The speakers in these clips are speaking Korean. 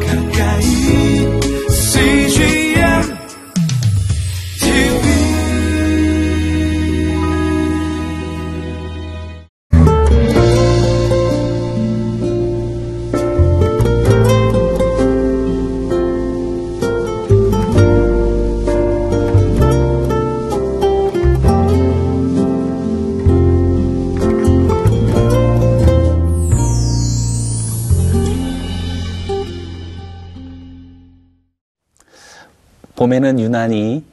가까 봄에는 유난히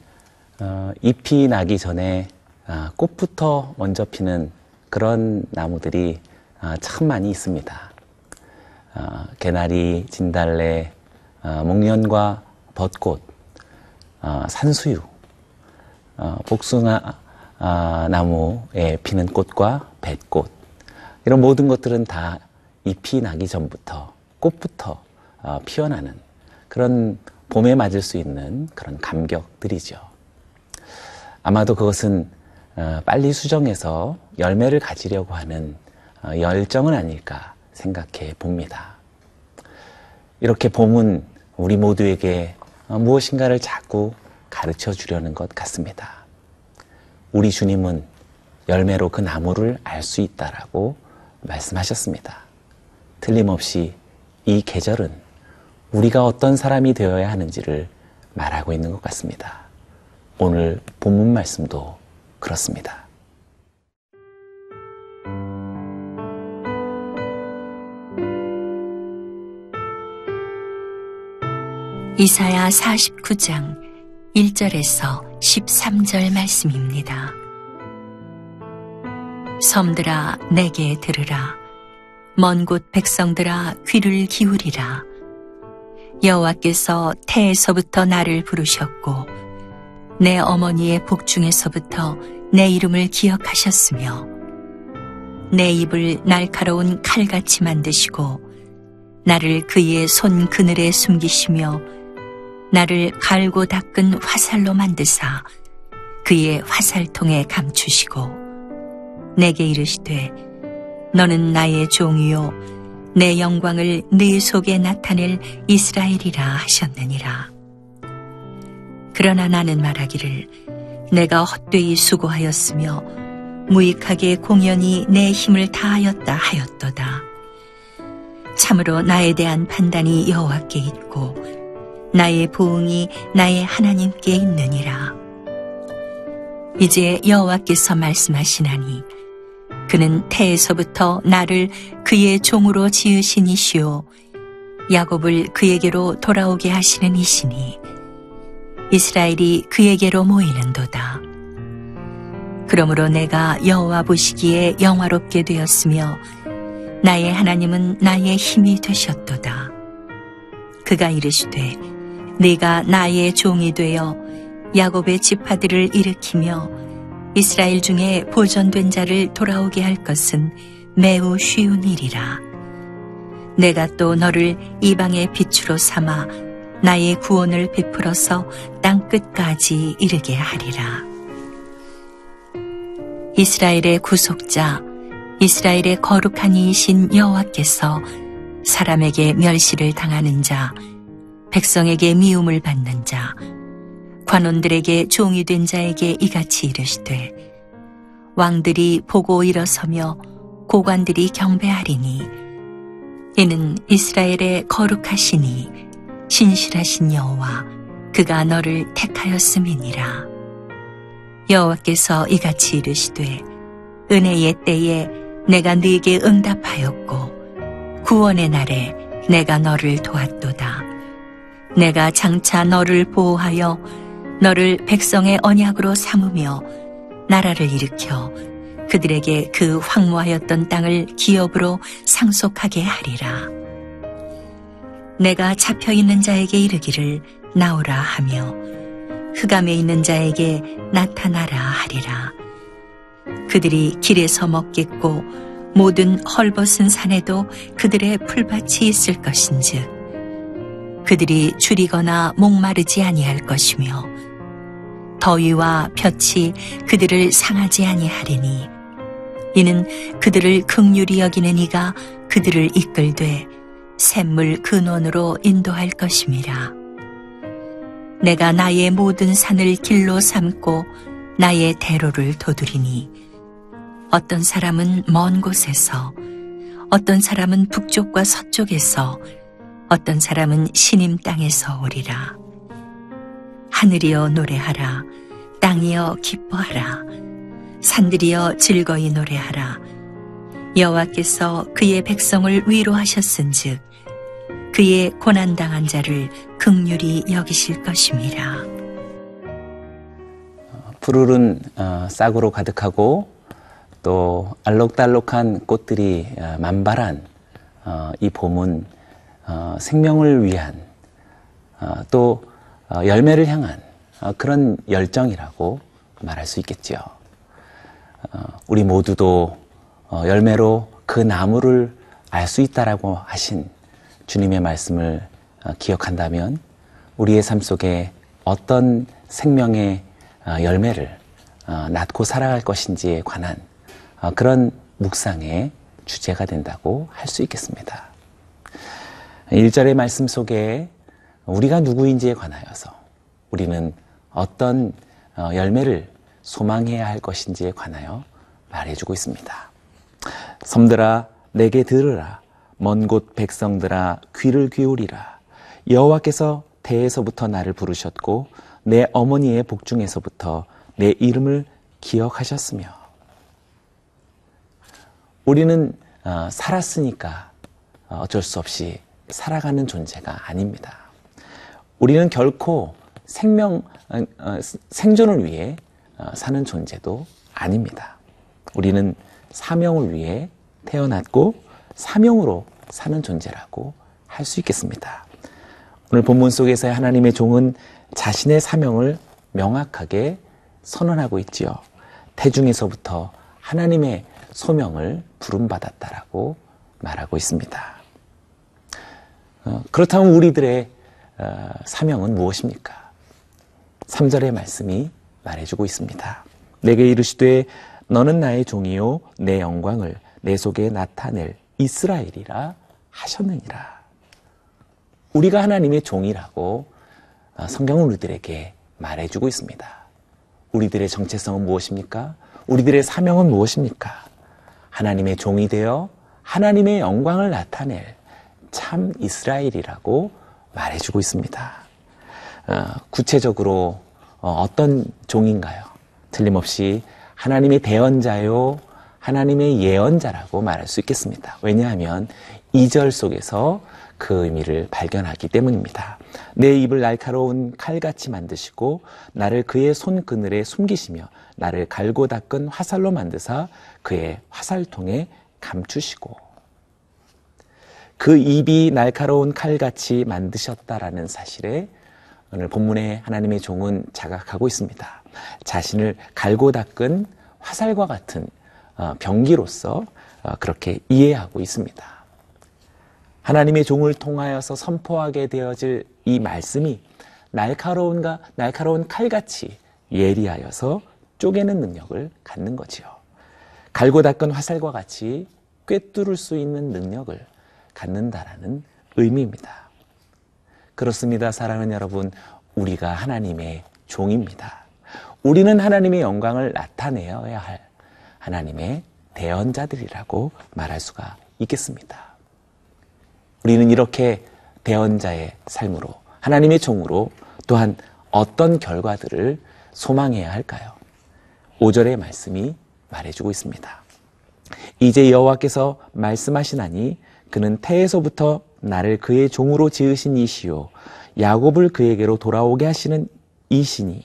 어, 잎이 나기 전에 아, 꽃부터 먼저 피는 그런 나무들이 아, 참 많이 있습니다. 아, 개나리, 진달래, 아, 목련과 벚꽃, 아, 산수유, 어, 복숭아 아, 나무에 피는 꽃과 뱃꽃 이런 모든 것들은 다 잎이 나기 전부터 꽃부터 어, 피어나는 그런 봄에 맞을 수 있는 그런 감격들이죠. 아마도 그것은 어, 빨리 수정해서 열매를 가지려고 하는 어, 열정은 아닐까 생각해 봅니다. 이렇게 봄은 우리 모두에게 어, 무엇인가를 자꾸 가르쳐 주려는 것 같습니다. 우리 주님은 열매로 그 나무를 알 수 있다라고 말씀하셨습니다. 틀림없이 이 계절은 우리가 어떤 사람이 되어야 하는지를 말하고 있는 것 같습니다. 오늘 본문 말씀도 그렇습니다. 이사야 49장 1절에서 13절 말씀입니다. 섬들아 내게 들으라 먼 곳 백성들아 귀를 기울이라 여호와께서 태에서부터 나를 부르셨고 내 어머니의 복중에서부터 내 이름을 기억하셨으며 내 입을 날카로운 칼같이 만드시고 나를 그의 손 그늘에 숨기시며 나를 갈고 닦은 화살로 만드사 그의 화살통에 감추시고 내게 이르시되 너는 나의 종이요 내 영광을 네 속에 나타낼 이스라엘이라 하셨느니라. 그러나 나는 말하기를 내가 헛되이 수고하였으며 무익하게 공연히 내 힘을 다하였다 하였도다. 참으로 나에 대한 판단이 여호와께 있고 나의 보응이 나의 하나님께 있느니라. 이제 여호와께서 말씀하시나니 그는 태에서부터 나를 그의 종으로 지으신 이시오 야곱을 그에게로 돌아오게 하시는 이시니 이스라엘이 그에게로 모이는도다. 그러므로 내가 여호와 보시기에 영화롭게 되었으며 나의 하나님은 나의 힘이 되셨도다. 그가 이르시되 네가 나의 종이 되어 야곱의 지파들을 일으키며 이스라엘 중에 보존된 자를 돌아오게 할 것은 매우 쉬운 일이라. 내가 또 너를 이방의 빛으로 삼아 나의 구원을 베풀어서 땅 끝까지 이르게 하리라. 이스라엘의 구속자, 이스라엘의 거룩한 이이신 여호와께서 사람에게 멸시를 당하는 자, 백성에게 미움을 받는 자, 관원들에게 종이 된 자에게 이같이 이르시되 왕들이 보고 일어서며 고관들이 경배하리니 이는 이스라엘의 거룩하시니 신실하신 여호와 그가 너를 택하였음이니라. 여호와께서 이같이 이르시되 은혜의 때에 내가 네게 응답하였고 구원의 날에 내가 너를 도왔도다. 내가 장차 너를 보호하여 너를 백성의 언약으로 삼으며 나라를 일으켜 그들에게 그 황무하였던 땅을 기업으로 상속하게 하리라. 내가 잡혀 있는 자에게 이르기를 나오라 하며 흑암에 있는 자에게 나타나라 하리라. 그들이 길에서 먹겠고 모든 헐벗은 산에도 그들의 풀밭이 있을 것인즉 그들이 줄이거나 목마르지 아니할 것이며 더위와 볕이 그들을 상하지 아니하리니 이는 그들을 극률히 여기는 이가 그들을 이끌되 샘물 근원으로 인도할 것임이라. 내가 나의 모든 산을 길로 삼고 나의 대로를 도두리니 어떤 사람은 먼 곳에서 어떤 사람은 북쪽과 서쪽에서 어떤 사람은 신임 땅에서 오리라. 하늘이여 노래하라. 땅이여 기뻐하라. 산들이여 즐거이 노래하라. 여호와께서 그의 백성을 위로하셨은즉 그의 고난 당한 자를 극률이 여기실 것임이라. 푸르른 어, 싹으로 가득하고 또 알록달록한 꽃들이 어, 만발한 어, 이 봄은 어, 생명을 위한 어, 또 어, 열매를 향한 어, 그런 열정이라고 말할 수 있겠지요. 어, 우리 모두도 어, 열매로 그 나무를 알 수 있다라고 하신 주님의 말씀을 어, 기억한다면 우리의 삶 속에 어떤 생명의 어, 열매를 어, 낳고 살아갈 것인지에 관한 어, 그런 묵상의 주제가 된다고 할 수 있겠습니다. 1절의 말씀 속에 우리가 누구인지에 관하여서 우리는 어떤 어, 열매를 소망해야 할 것인지에 관하여 말해주고 있습니다. 섬들아 내게 들으라 먼 곳 백성들아 귀를 기울이라 여호와께서 태에서부터 나를 부르셨고 내 어머니의 복중에서부터 내 이름을 기억하셨으며 우리는 어, 살았으니까 어, 어쩔 수 없이 살아가는 존재가 아닙니다. 우리는 결코 생명 어, 어, 생존을 위해 어, 사는 존재도 아닙니다. 우리는 사명을 위해 태어났고 사명으로 사는 존재라고 할 수 있겠습니다. 오늘 본문 속에서의 하나님의 종은 자신의 사명을 명확하게 선언하고 있지요. 태중에서부터 하나님의 소명을 부름받았다라고 말하고 있습니다. 어, 그렇다면 우리들의 어, 사명은 무엇입니까? 3절의 말씀이 말해주고 있습니다. 내게 이르시되 너는 나의 종이요 내 영광을 내 속에 나타낼 이스라엘이라 하셨느니라. 우리가 하나님의 종이라고 어, 성경은 우리들에게 말해주고 있습니다. 우리들의 정체성은 무엇입니까? 우리들의 사명은 무엇입니까? 하나님의 종이 되어 하나님의 영광을 나타낼 참 이스라엘이라고 말해주고 있습니다. 어, 구체적으로 어, 떤 종인가요? 틀림없이 하나님의 대언자요, 하나님의 예언자라고 말할 수 있겠습니다. 왜냐하면 2절 속에서 그 의미를 발견하기 때문입니다. 내 입을 날카로운 칼같이 만드시고 나를 그의 손 그늘에 숨기시며 나를 갈고 닦은 화살로 만드사 그의 화살통에 감추시고 그 입이 날카로운 칼같이 만드셨다라는 사실에 오늘 본문에 하나님의 종은 자각하고 있습니다. 자신을 갈고 닦은 화살과 같은 어, 병기로서 어, 그렇게 이해하고 있습니다. 하나님의 종을 통하여서 선포하게 되어질 이 말씀이 날카로운가 날카로운 칼같이 예리하여서 쪼개는 능력을 갖는 거지요. 갈고 닦은 화살과 같이 꿰뚫을 수 있는 능력을 갖는다라는 의미입니다. 그렇습니다. 사랑하는 여러분, 우리가 하나님의 종입니다. 우리는 하나님의 영광을 나타내어야 할 하나님의 대언자들이라고 말할 수가 있겠습니다. 우리는 이렇게 대언자의 삶으로 하나님의 종으로 또한 어떤 결과들을 소망해야 할까요? 5절의 말씀이 말해주고 있습니다. 이제 여호와께서 말씀하시나니 그는 태에서부터 나를 그의 종으로 지으신 이시요 야곱을 그에게로 돌아오게 하시는 이시니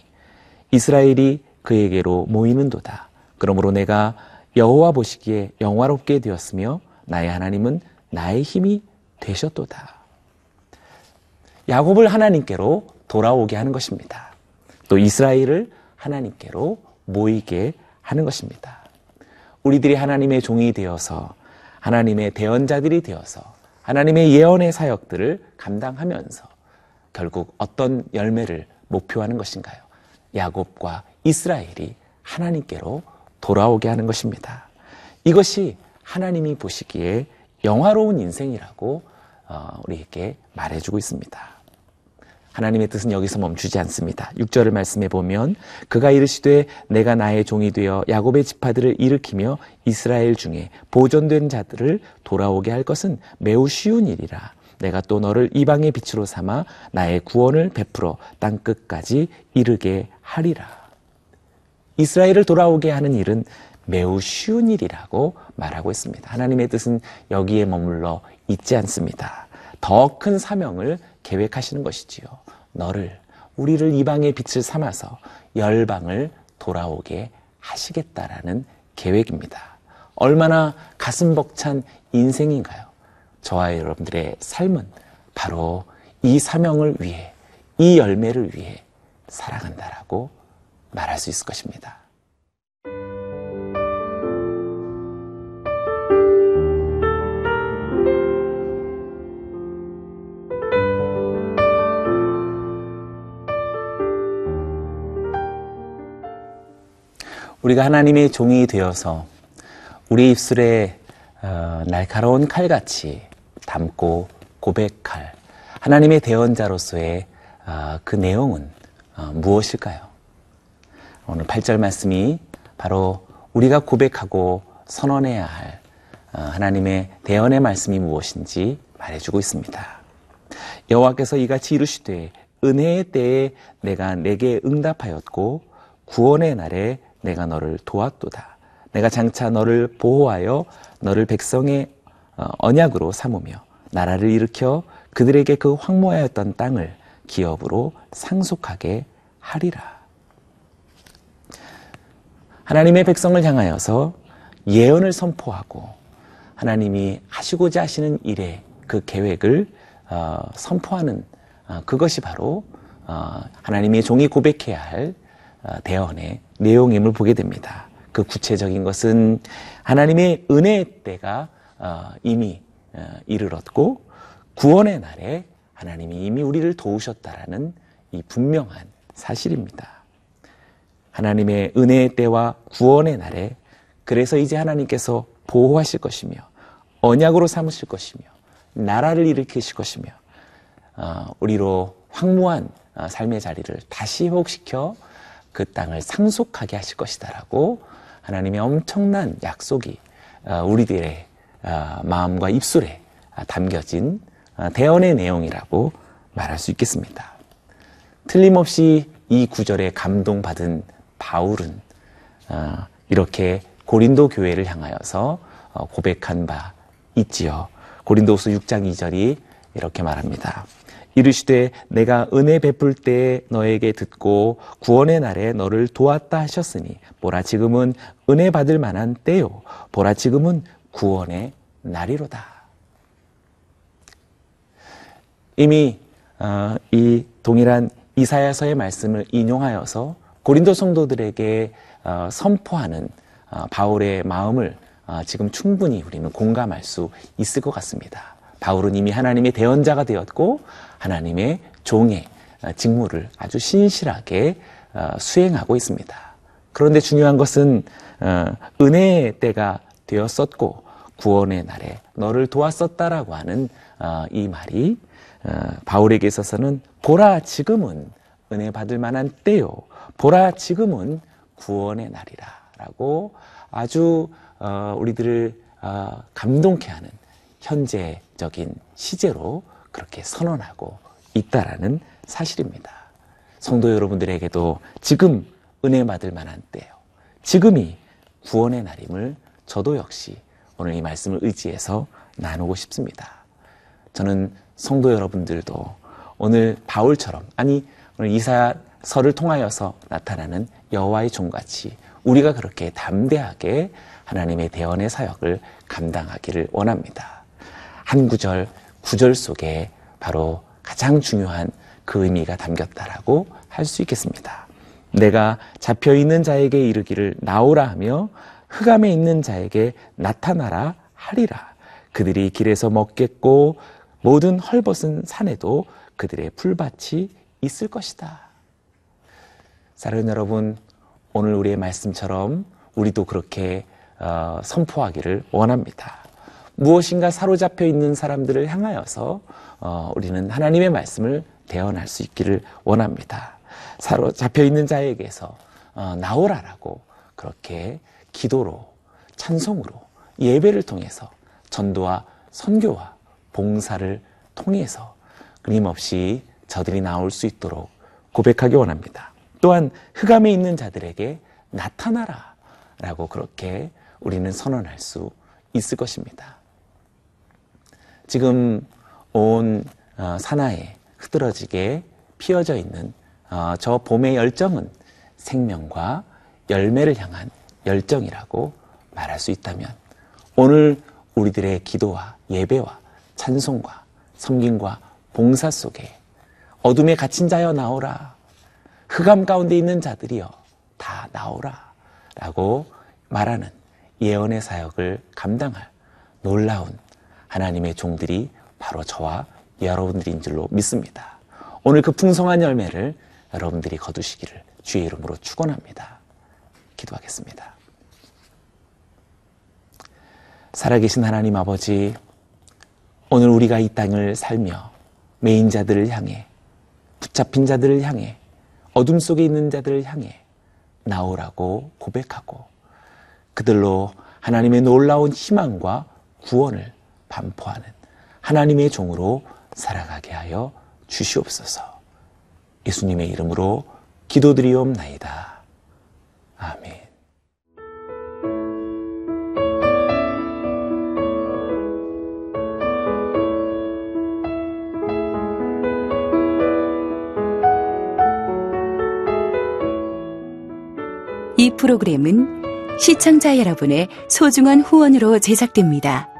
이스라엘이 그에게로 모이는도다. 그러므로 내가 여호와 보시기에 영화롭게 되었으며 나의 하나님은 나의 힘이 되셨도다. 야곱을 하나님께로 돌아오게 하는 것입니다. 또 이스라엘을 하나님께로 모이게 하는 것입니다. 우리들이 하나님의 종이 되어서 하나님의 대언자들이 되어서 하나님의 예언의 사역들을 감당하면서 결국 어떤 열매를 목표하는 것인가요? 야곱과 이스라엘이 하나님께로 돌아오게 하는 것입니다. 이것이 하나님이 보시기에 영화로운 인생이라고 어, 우리에게 말해주고 있습니다. 하나님의 뜻은 여기서 멈추지 않습니다. 6절을 말씀해 보면 그가 이르시되 내가 나의 종이 되어 야곱의 지파들을 일으키며 이스라엘 중에 보존된 자들을 돌아오게 할 것은 매우 쉬운 일이라. 내가 또 너를 이방의 빛으로 삼아 나의 구원을 베풀어 땅 끝까지 이르게 하리라. 이스라엘을 돌아오게 하는 일은 매우 쉬운 일이라고 말하고 있습니다. 하나님의 뜻은 여기에 머물러 있지 않습니다. 더 큰 사명을 계획하시는 것이지요. 너를, 우리를 이방의 빛을 삼아서 열방을 돌아오게 하시겠다라는 계획입니다. 얼마나 가슴 벅찬 인생인가요? 저와 여러분들의 삶은 바로 이 사명을 위해, 이 열매를 위해 살아간다라고 말할 수 있을 것입니다. 우리가 하나님의 종이 되어서 우리 입술에 어, 날카로운 칼같이 담고 고백할 하나님의 대언자로서의 어, 그 내용은 어, 무엇일까요? 오늘 8절 말씀이 바로 우리가 고백하고 선언해야 할 어, 하나님의 대언의 말씀이 무엇인지 말해주고 있습니다. 여호와께서 이같이 이르시되 은혜의 때에 내가 내게 응답하였고 구원의 날에 내가 너를 도왔도다. 내가 장차 너를 보호하여 너를 백성의 어, 언약으로 삼으며 나라를 일으켜 그들에게 그 황무하였던 땅을 기업으로 상속하게 하리라. 하나님의 백성을 향하여서 예언을 선포하고 하나님이 하시고자 하시는 일의 그 계획을 어, 선포하는 어, 그것이 바로 어, 하나님의 종이 고백해야 할 어, 대언의 내용임을 보게 됩니다. 그 구체적인 것은 하나님의 은혜의 때가 어, 이미 어, 이르렀고 구원의 날에 하나님이 이미 우리를 도우셨다라는 이 분명한 사실입니다. 하나님의 은혜의 때와 구원의 날에 그래서 이제 하나님께서 보호하실 것이며 언약으로 삼으실 것이며 나라를 일으키실 것이며 어, 우리로 황무한 어, 삶의 자리를 다시 회복시켜 그 땅을 상속하게 하실 것이다라고 하나님의 엄청난 약속이 어, 우리들의 어, 마음과 입술에 아, 담겨진 어, 대언의 내용이라고 말할 수 있겠습니다. 틀림없이 이 구절에 감동받은 바울은 어, 이렇게 고린도 교회를 향하여서 어, 고백한 바 있지요. 고린도후서 6장 2절이 이렇게 말합니다. 이르시되 내가 은혜 베풀 때에 너에게 듣고 구원의 날에 너를 도왔다 하셨으니 보라 지금은 은혜 받을 만한 때요 보라 지금은 구원의 날이로다. 이미 어, 이 동일한 이사야서의 말씀을 인용하여서 고린도 성도들에게 어, 선포하는 어, 바울의 마음을 어, 지금 충분히 우리는 공감할 수 있을 것 같습니다. 바울은 이미 하나님의 대언자가 되었고 하나님의 종의 어, 직무를 아주 신실하게 어, 수행하고 있습니다. 그런데 중요한 것은 어, 은혜의 때가 되었었고 구원의 날에 너를 도왔었다라고 하는 어, 이 말이 어, 바울에게 있어서는 보라 지금은 은혜 받을 만한 때요. 보라 지금은 구원의 날이라라고 아주 어, 우리들을 어, 감동케 하는 현재적인 시제로 그렇게 선언하고 있다라는 사실입니다. 성도 여러분들에게도 지금 은혜 받을 만한 때요. 지금이 구원의 날임을 저도 역시 오늘 이 말씀을 의지해서 나누고 싶습니다. 저는 성도 여러분들도 오늘 바울처럼 아니 오늘 이사야서를 통하여서 나타나는 여호와의 종같이 우리가 그렇게 담대하게 하나님의 대언의 사역을 감당하기를 원합니다. 한 구절 구절 속에 바로 가장 중요한 그 의미가 담겼다라고 할 수 있겠습니다. 내가 잡혀 있는 자에게 이르기를 나오라 하며 흑암에 있는 자에게 나타나라 하리라. 그들이 길에서 먹겠고 모든 헐벗은 산에도 그들의 풀밭이 있을 것이다. 사랑하는 여러분, 오늘 우리의 말씀처럼 우리도 그렇게 어, 선포하기를 원합니다. 무엇인가 사로잡혀 있는 사람들을 향하여서 어, 우리는 하나님의 말씀을 대언할 수 있기를 원합니다. 사로잡혀 있는 자에게서 어, 나오라라고 그렇게 기도로 찬송으로 예배를 통해서 전도와 선교와 봉사를 통해서 끊임없이 저들이 나올 수 있도록 고백하기 원합니다. 또한 흑암에 있는 자들에게 나타나라 라고 그렇게 우리는 선언할 수 있을 것입니다. 지금 온 어, 산하에 흐드러지게 피어져 있는 어, 저 봄의 열정은 생명과 열매를 향한 열정이라고 말할 수 있다면 오늘 우리들의 기도와 예배와 찬송과 섬김과 봉사 속에 어둠에 갇힌 자여 나오라. 흑암 가운데 있는 자들이여 다 나오라. 라고 말하는 예언의 사역을 감당할 놀라운 하나님의 종들이 바로 저와 여러분들인 줄로 믿습니다. 오늘 그 풍성한 열매를 여러분들이 거두시기를 주의 이름으로 축원합니다. 기도하겠습니다. 살아계신 하나님 아버지, 오늘 우리가 이 땅을 살며 메인 자들을 향해 붙잡힌 자들을 향해 어둠 속에 있는 자들을 향해 나오라고 고백하고 그들로 하나님의 놀라운 희망과 구원을 반포하는 하나님의 종으로 살아가게 하여 주시옵소서. 예수님의 이름으로 기도드리옵나이다. 아멘. 이 프로그램은 시청자 여러분의 소중한 후원으로 제작됩니다.